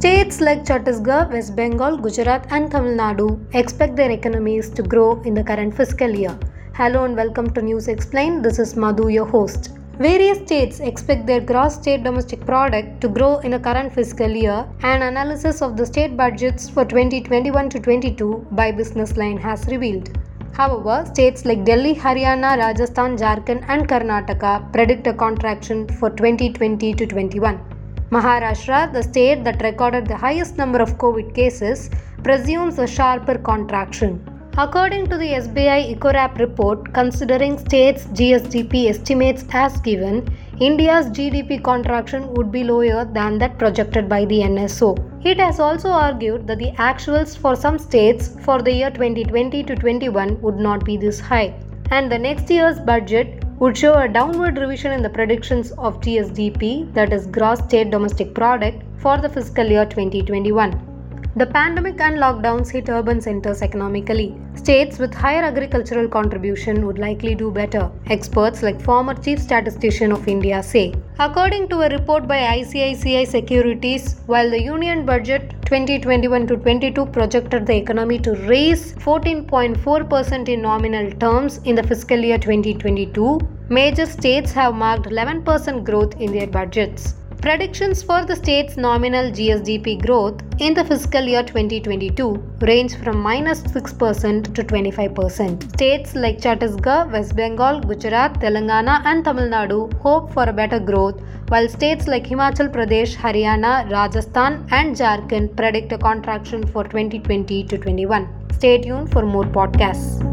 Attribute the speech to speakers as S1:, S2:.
S1: States like Chhattisgarh, West Bengal, Gujarat, and Tamil Nadu expect their economies to grow in the current fiscal year. Hello and welcome to News Explained. This is Madhu, your host. Various states expect their gross state domestic product to grow in the current fiscal year. An analysis of the state budgets for 2021 to 22 by Business Line has revealed. However, states like Delhi, Haryana, Rajasthan, Jharkhand, and Karnataka predict a contraction for 2020 to 21. Maharashtra, the state that recorded the highest number of COVID cases, presumes a sharper contraction. According to the SBI Ecowrap report, considering states' GSDP estimates as given, India's GDP contraction would be lower than that projected by the NSO. It has also argued that the actuals for some states for the year 2020 to 21 would not be this high, and the next year's budget would show a downward revision in the predictions of GSDP, that is, Gross State Domestic Product, for the fiscal year 2021. The pandemic and lockdowns hit urban centers economically. States with higher agricultural contribution would likely do better, experts like former Chief Statistician of India say. According to a report by ICICI Securities, while the Union Budget 2021 to 22 projected the economy to raise 14.4% in nominal terms in the fiscal year 2022, major states have marked 11% growth in their budgets. Predictions for the state's nominal GSDP growth in the fiscal year 2022 range from minus 6% to 25%. States like Chhattisgarh, West Bengal, Gujarat, Telangana, and Tamil Nadu hope for a better growth, while states like Himachal Pradesh, Haryana, Rajasthan, and Jharkhand predict a contraction for 2020 to 21. Stay tuned for more podcasts.